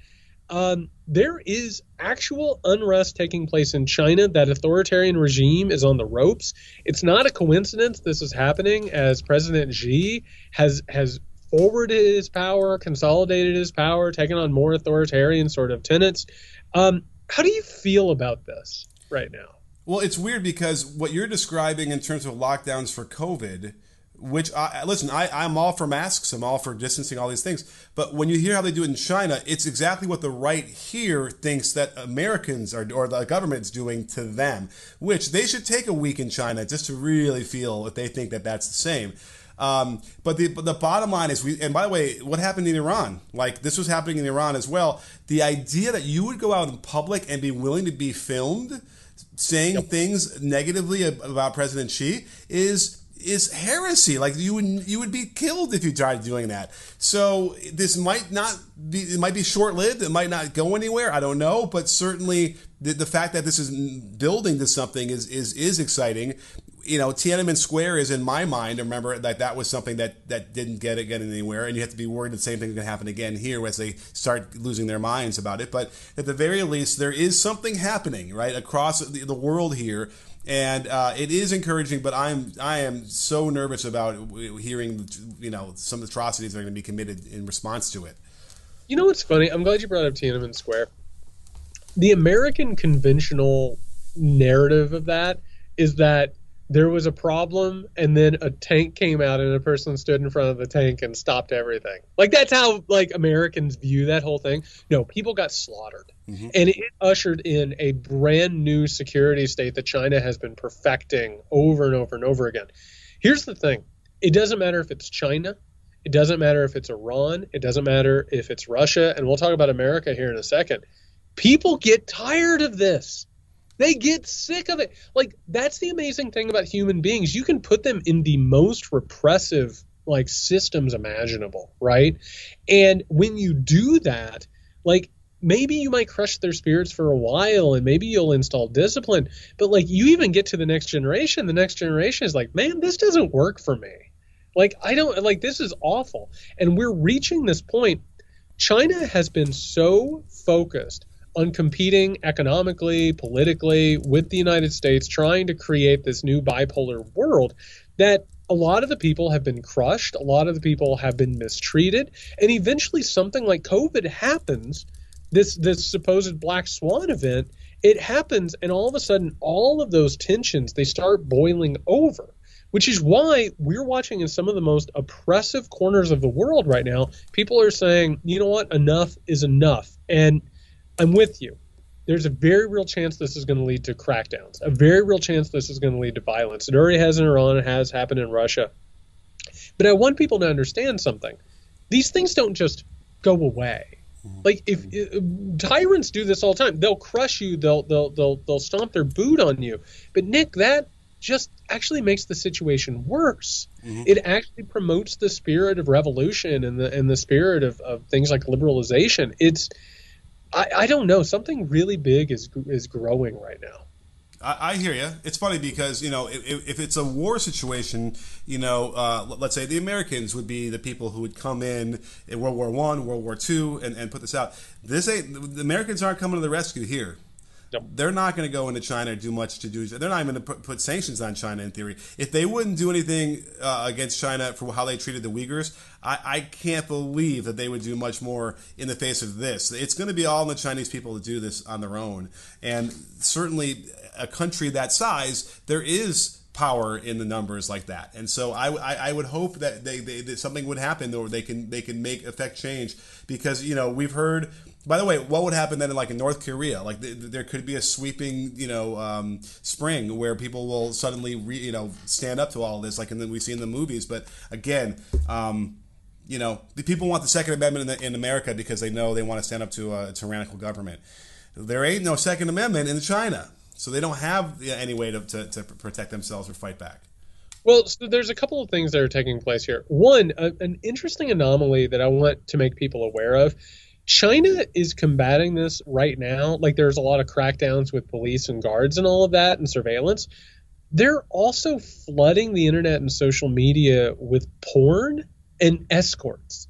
Um, there is actual unrest taking place in China. That authoritarian regime is on the ropes. It's not a coincidence this is happening as President Xi has has forwarded his power, consolidated his power, taken on more authoritarian sort of tenets. Um, how do you feel about this right now?
Well, it's weird because what you're describing in terms of lockdowns for COVID which I listen, I, I'm all for masks, I'm all for distancing, all these things. But when you hear how they do it in China, it's exactly what the right here thinks that Americans are or the government's doing to them, which they should take a week in China just to really feel if they think that that's the same. Um, but the but the bottom line is we and by the way, what happened in Iran? Like this was happening in Iran as well. The idea that you would go out in public and be willing to be filmed saying yep. things negatively about President Xi is is heresy. Like you would you would be killed if you tried doing that. So this might not be it might be short lived. It might not go anywhere. I don't know, but certainly the, the fact that this is building to something is is is exciting. You know, Tiananmen Square is in my mind. Remember that that was something that that didn't get it get anywhere, and you have to be worried the same thing going to happen again here as they start losing their minds about it. But at the very least, there is something happening right across the, the world here and uh, it is encouraging. But I'm I am so nervous about hearing you know some atrocities that are going to be committed in response to it.
You know what's funny? I'm glad you brought up Tiananmen Square. The American conventional narrative of that is that there was a problem and then a tank came out and a person stood in front of the tank and stopped everything. Like that's how like americans view that whole thing. No people got slaughtered. Mm-hmm. and it ushered in a brand new security state that china has been perfecting over and over and over again. Here's the thing. It doesn't matter if it's china. It doesn't matter if it's iran. It doesn't matter if it's russia. And we'll talk about america here in a second. People get tired of this they get sick of it. Like that's the amazing thing about human beings. You can put them in the most repressive like systems imaginable, right? And when you do that, like maybe you might crush their spirits for a while and maybe you'll install discipline, but like you even get to the next generation, the next generation is like, "Man, this doesn't work for me." Like I don't like this is awful. And we're reaching this point China has been so focused on competing economically, politically with the United States, trying to create this new bipolar world that a lot of the people have been crushed, a lot of the people have been mistreated, and eventually something like COVID happens, this this supposed black swan event, it happens and all of a sudden all of those tensions they start boiling over. Which is why we're watching in some of the most oppressive corners of the world right now. People are saying, you know what, enough is enough. And I'm with you. There's a very real chance this is going to lead to crackdowns. A very real chance this is going to lead to violence. It already has in Iran. It has happened in Russia. But I want people to understand something. These things don't just go away. Like if, if tyrants do this all the time, they'll crush you. They'll they'll they'll they'll stomp their boot on you. But Nick, that just actually makes the situation worse. Mm-hmm. It actually promotes the spirit of revolution and the and the spirit of, of things like liberalization. It's I, I don't know. Something really big is is growing right now.
I, I hear you. It's funny because you know if, if it's a war situation, you know, uh, let's say the Americans would be the people who would come in in World War One, World War Two, and, and put this out. This ain't the Americans aren't coming to the rescue here. They're not going to go into China and do much to do. They're not even going to put, sanctions on China in theory. If they wouldn't do anything uh, against China for how they treated the Uyghurs, I, I, can't believe that they would do much more in the face of this. It's going to be all the Chinese people to do this on their own. And certainly, a country that size, there is power in the numbers like that. And so I, I, I would hope that they, they that something would happen or they can they can make effect change because you know we've heard By the way, what would happen then, in like in North Korea? Like th- there could be a sweeping, you know, um, spring where people will suddenly, re- you know, stand up to all this, like in the, we see in the movies. But again, um, you know, the people want the Second Amendment in, the, in America because they know they want to stand up to a tyrannical government. There ain't no Second Amendment in China, so they don't have any way to, to, to protect themselves or fight back.
Well, so there's a couple of things that are taking place here. One, a, an interesting anomaly that I want to make people aware of. China is combating this right now. Like there's a lot of crackdowns with police and guards and all of that and surveillance. They're also flooding the internet and social media with porn and escorts.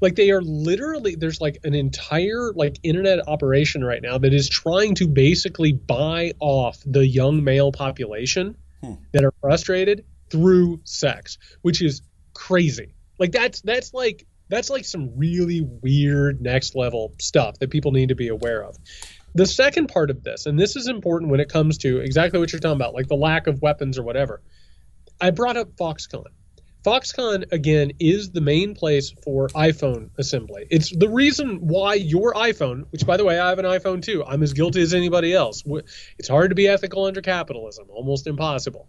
Like they are literally there's like an entire like internet operation right now that is trying to basically buy off the young male population hmm. that are frustrated through sex, which is crazy. Like that's that's like that's like some really weird next level stuff that people need to be aware of. The second part of this, and this is important when it comes to exactly what you're talking about, like the lack of weapons or whatever. I brought up Foxconn. Foxconn again is the main place for iPhone assembly. It's the reason why your iPhone, which by the way I have an iPhone too. I'm as guilty as anybody else. It's hard to be ethical under capitalism, almost impossible.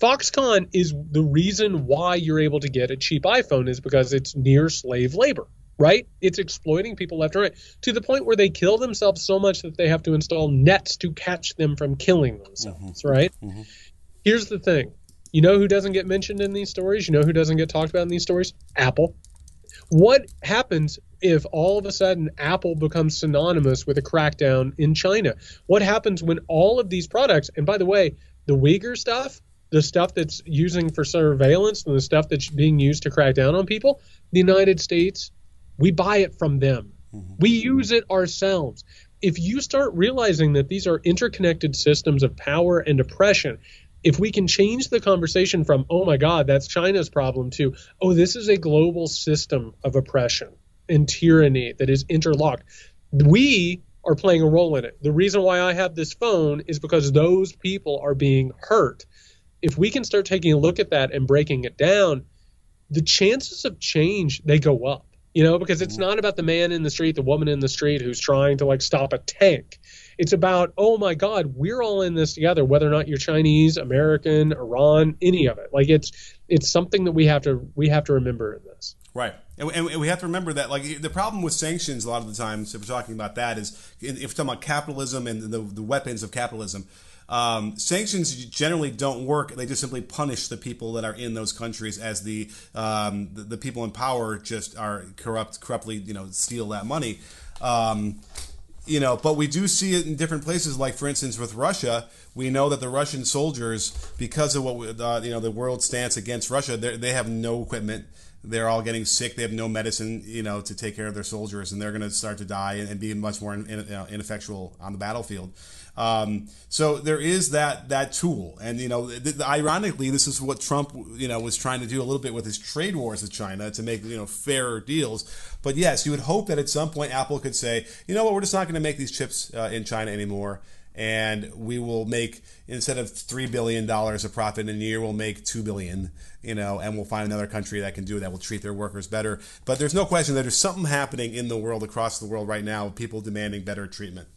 Foxconn is the reason why you're able to get a cheap iPhone is because it's near slave labor, right? It's exploiting people left and right to the point where they kill themselves so much that they have to install nets to catch them from killing themselves, mm-hmm. right? Mm-hmm. Here's the thing. You know who doesn't get mentioned in these stories? You know who doesn't get talked about in these stories? Apple. What happens if all of a sudden Apple becomes synonymous with a crackdown in China? What happens when all of these products, and by the way, the Uyghur stuff, the stuff that's using for surveillance and the stuff that's being used to crack down on people, the United States, we buy it from them. Mm-hmm. We use it ourselves. If you start realizing that these are interconnected systems of power and oppression, if we can change the conversation from, oh my God, that's China's problem, to, oh, this is a global system of oppression and tyranny that is interlocked, we are playing a role in it. The reason why I have this phone is because those people are being hurt if we can start taking a look at that and breaking it down, the chances of change they go up. You know, because it's not about the man in the street, the woman in the street who's trying to like stop a tank. It's about, oh my God, we're all in this together, whether or not you're Chinese, American, Iran, any of it. Like it's it's something that we have to we have to remember in this.
Right. And, and, we have to remember that, like, the problem with sanctions a lot of the times, if we're talking about that, is if we're talking about capitalism and the, the weapons of capitalism, um, sanctions generally don't work. They just simply punish the people that are in those countries as the, um, the, the people in power just are corrupt, corruptly, you know, steal that money. Um, you know, but we do see it in different places. Like for instance, with Russia, we know that the Russian soldiers, because of what we, uh, you know, the world stance against Russia, they have no equipment they're all getting sick. They have no medicine, you know, to take care of their soldiers, and they're going to start to die and, and be much more in, in, ineffectual on the battlefield. Um, so there is that that tool, and you know, th- ironically, this is what Trump, you know, was trying to do a little bit with his trade wars with China to make you know fairer deals. But yes, you would hope that at some point Apple could say, you know what, we're just not going to make these chips uh, in China anymore and we will make instead of three billion dollars of profit in a year, we'll make two billion. You know, and we'll find another country that can do that. Will treat their workers better. But there's no question that there's something happening in the world across the world right now. People demanding better treatment.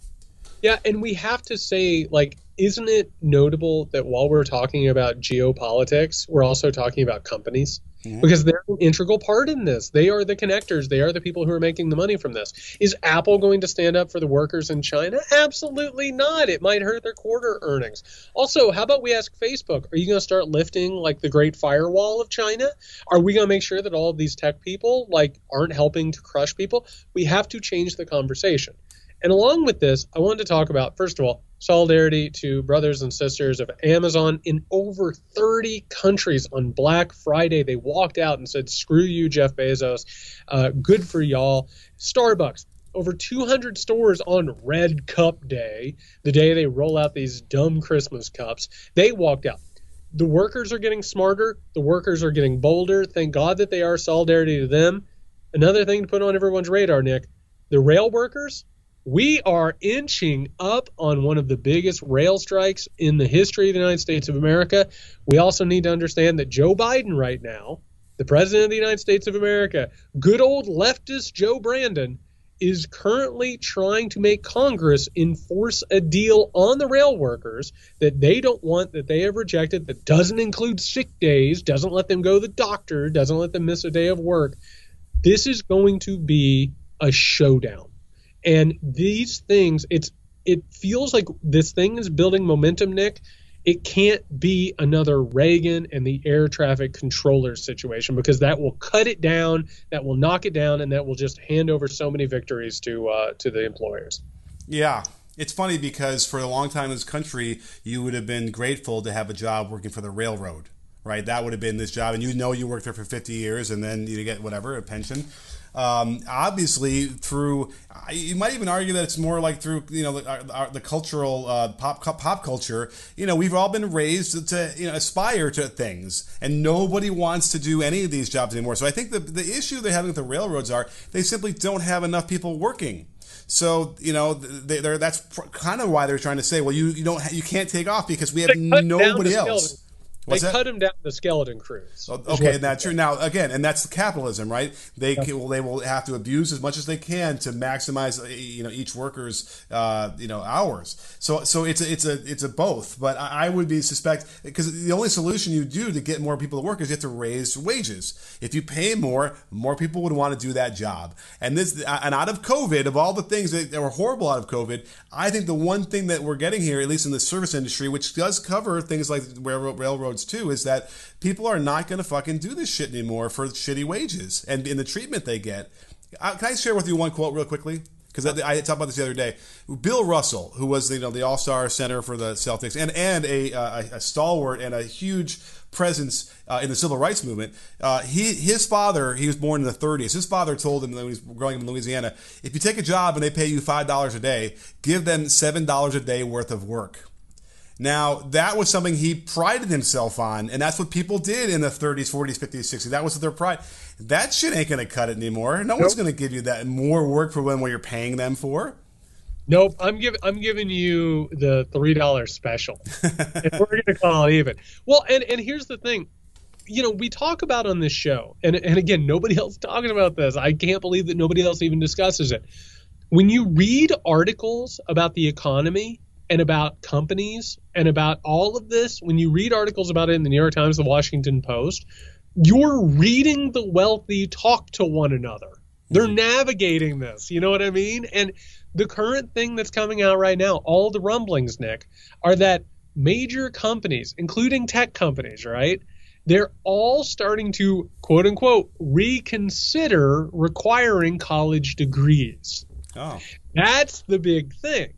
Yeah, and we have to say, like, isn't it notable that while we're talking about geopolitics, we're also talking about companies? Because they're an integral part in this. They are the connectors. They are the people who are making the money from this. Is Apple going to stand up for the workers in China? Absolutely not. It might hurt their quarter earnings. Also, how about we ask Facebook? Are you going to start lifting like the Great Firewall of China? Are we going to make sure that all of these tech people like aren't helping to crush people? We have to change the conversation. And along with this, I wanted to talk about, first of all, solidarity to brothers and sisters of Amazon in over 30 countries on Black Friday. They walked out and said, screw you, Jeff Bezos. Uh, good for y'all. Starbucks, over 200 stores on Red Cup Day, the day they roll out these dumb Christmas cups. They walked out. The workers are getting smarter. The workers are getting bolder. Thank God that they are solidarity to them. Another thing to put on everyone's radar, Nick the rail workers, we are inching up on one of the biggest rail strikes in the history of the United States of America. We also need to understand that Joe Biden, right now, the president of the United States of America, good old leftist Joe Brandon, is currently trying to make Congress enforce a deal on the rail workers that they don't want, that they have rejected, that doesn't include sick days, doesn't let them go to the doctor, doesn't let them miss a day of work. This is going to be a showdown. And these things, it's it feels like this thing is building momentum, Nick, it can't be another Reagan and the air traffic controller situation because that will cut it down, that will knock it down, and that will just hand over so many victories to uh, to the employers.
Yeah, it's funny because for a long time in this country, you would have been grateful to have a job working for the railroad, right? That would have been this job, and you know you worked there for 50 years, and then you get whatever a pension. Um, obviously, through you might even argue that it's more like through you know the, the cultural uh, pop pop culture. You know, we've all been raised to you know aspire to things, and nobody wants to do any of these jobs anymore. So I think the the issue they're having with the railroads are they simply don't have enough people working. So you know, they, that's kind of why they're trying to say, well, you you don't you can't take off because we have nobody else.
What's they that? cut him down to skeleton crews.
Okay, and that's true. Now again, and that's capitalism, right? They yep. can, well, they will have to abuse as much as they can to maximize, uh, you know, each worker's, uh, you know, hours. So, so it's a, it's a, it's a both. But I, I would be suspect because the only solution you do to get more people to work is you have to raise wages. If you pay more, more people would want to do that job. And this, and out of COVID, of all the things that, that were horrible out of COVID, I think the one thing that we're getting here, at least in the service industry, which does cover things like railroad, too is that people are not going to fucking do this shit anymore for shitty wages and in the treatment they get. Uh, can I share with you one quote real quickly? Because I, I, talked about this the other day. Bill Russell, who was you know the All Star center for the Celtics and and a, uh, a stalwart and a huge presence uh, in the civil rights movement. Uh, he his father he was born in the 30s. His father told him when he was growing up in Louisiana, if you take a job and they pay you five dollars a day, give them seven dollars a day worth of work. Now, that was something he prided himself on, and that's what people did in the 30s, 40s, 50s, 60s. That was their pride. That shit ain't going to cut it anymore. No nope. one's going to give you that more work for when what you're paying them for.
Nope, I'm giving I'm giving you the three dollar special. If we're gonna call it even. Well, and and here's the thing, you know, we talk about on this show, and and again, nobody else talking about this. I can't believe that nobody else even discusses it. When you read articles about the economy, and about companies and about all of this, when you read articles about it in the New York Times, the Washington Post, you're reading the wealthy talk to one another. They're mm-hmm. navigating this. You know what I mean? And the current thing that's coming out right now, all the rumblings, Nick, are that major companies, including tech companies, right? They're all starting to quote unquote reconsider requiring college degrees. Oh. That's the big thing.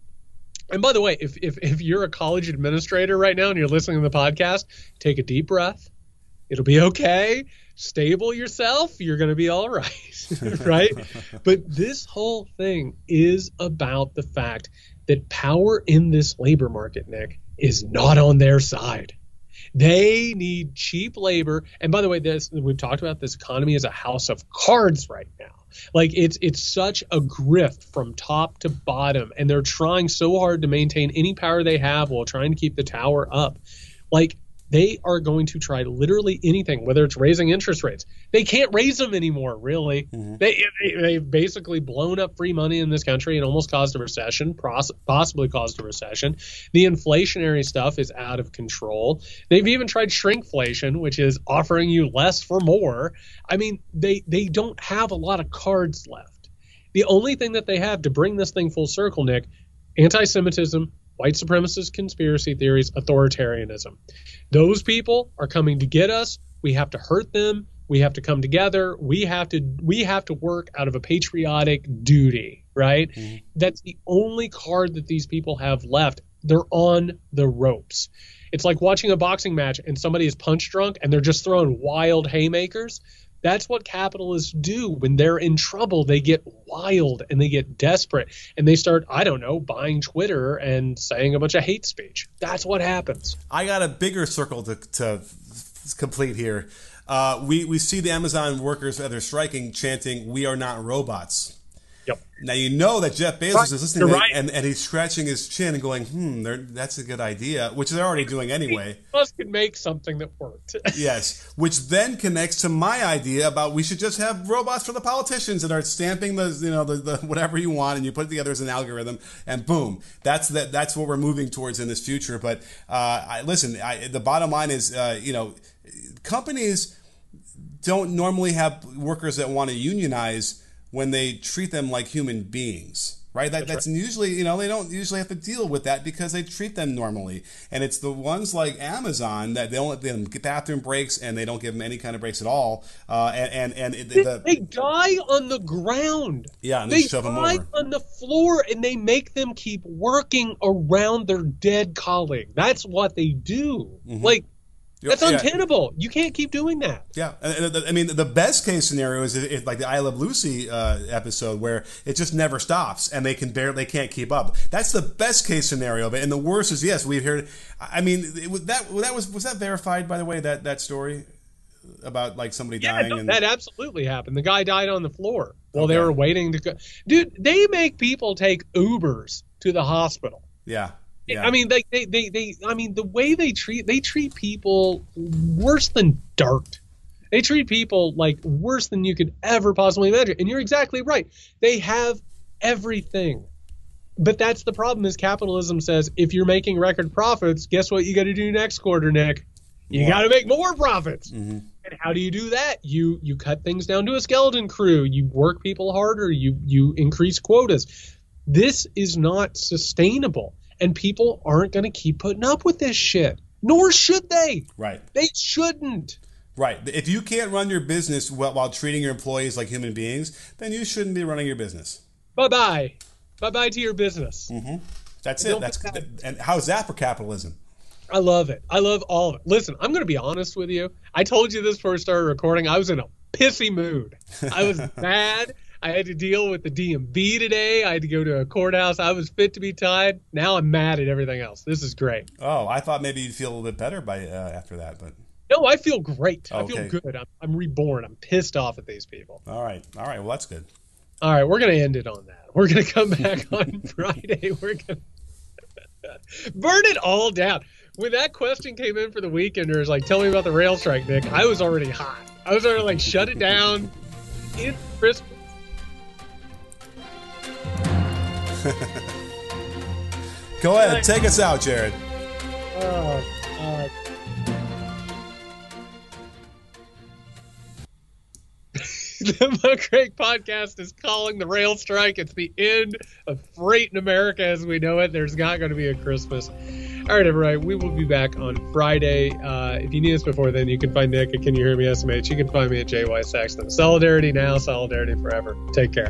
And by the way, if, if, if you're a college administrator right now and you're listening to the podcast, take a deep breath. It'll be okay. Stable yourself. You're going to be all right. right? but this whole thing is about the fact that power in this labor market, Nick, is not on their side. They need cheap labor. And by the way, this we've talked about this economy is a house of cards right now. Like it's it's such a grift from top to bottom, and they're trying so hard to maintain any power they have while trying to keep the tower up. Like they are going to try literally anything, whether it's raising interest rates. They can't raise them anymore, really. Mm-hmm. They, they, have basically blown up free money in this country and almost caused a recession, possibly caused a recession. The inflationary stuff is out of control. They've even tried shrinkflation, which is offering you less for more. I mean, they, they don't have a lot of cards left. The only thing that they have to bring this thing full circle, Nick, anti Semitism, white supremacist conspiracy theories, authoritarianism. Those people are coming to get us. We have to hurt them. We have to come together. We have to we have to work out of a patriotic duty, right? Mm-hmm. That's the only card that these people have left. They're on the ropes. It's like watching a boxing match and somebody is punch drunk and they're just throwing wild haymakers. That's what capitalists do when they're in trouble. They get wild and they get desperate and they start, I don't know, buying Twitter and saying a bunch of hate speech. That's what happens.
I got a bigger circle to, to complete here. Uh, we, we see the Amazon workers that are striking chanting, We are not robots.
Yep.
Now you know that Jeff Bezos
Right,
is listening, to
right.
and, and he's scratching his chin and going, "Hmm, that's a good idea," which they're already doing anyway.
Musk could make something that worked.
Yes, which then connects to my idea about we should just have robots for the politicians that are stamping the you know the, the whatever you want and you put it together as an algorithm and boom, that's that that's what we're moving towards in this future. But uh, I, listen, I, the bottom line is uh, you know companies don't normally have workers that want to unionize when they treat them like human beings. Right, that, that's, usually you know they don't usually have to deal with that because they treat them normally, and it's the ones like Amazon that they don't let them get bathroom breaks and they don't give them any kind of breaks at all, uh, and and, and it-
they,
the,
they die on the ground.
yeah, and they,
They
shove them
die
over.
on the floor and they make them keep working around their dead colleague. That's what they do. Like that's
Mm-hmm. Yeah.
untenable. You can't keep doing that.
Yeah, I mean, the best case scenario is if, like the I Love Lucy uh, episode where it just never stops and they can barely, they can't keep up. That's the best case scenario. But and the worst is yes, we've heard. I mean, it, that that was was that verified by the way that that story about like somebody
Yeah,
dying
no,
and
that absolutely happened. The guy died on the floor while they were waiting to go. Dude, they make people take Ubers to the hospital.
yeah, yeah.
I mean, they, they, they, they, I mean, the way they treat, they treat people worse than dirt. They treat people like worse than you could ever possibly imagine. And you're exactly right. They have everything. But that's the problem is capitalism says if you're making record profits, guess what you got to do next quarter, Nick? You
More.
got to make more profits.
Mhm.
And how do you do that? You you cut things down to a skeleton crew. You work people harder. You you increase quotas. This is not sustainable, and people aren't going to keep putting up with this shit. Nor should they.
right,
They shouldn't.
right. If you can't run your business while, while treating your employees like human beings, then you shouldn't be running your business.
Bye bye. Bye bye to your business. Mm-hmm.
That's
Don't
it. That's
that.
and how's that for capitalism?
I love it. I love all of it. Listen, I'm going to be honest with you. I told you this before we started recording. I was in a pissy mood. I was mad. I had to deal with the DMV today. I had to go to a courthouse. I was fit to be tied. Now I'm mad at everything else. This is great.
Oh, I thought maybe you'd feel a little bit better by uh, after that, but
No, I feel great. I
Okay.
feel good. I'm, I'm reborn. I'm pissed off at these people.
all right, all right. Well, that's good.
All right, we're going to end it on that. We're going to come back on Friday. We're going to burn it all down. When that question came in for the weekenders, like, tell me about the rail strike, Nick, I was already hot. I was already like, shut it down. It's Christmas.
Go ahead, take us out, Jared.
Oh, God. the Muckrake podcast is calling the rail strike. It's the end of freight in America as we know it. There's not going to be a Christmas. All right, everybody. We will be back on Friday. Uh, if you need us before then, you can find Nick at Can You Hear Me SMH. You can find me at JY Sexton. Solidarity now, solidarity forever. Take care.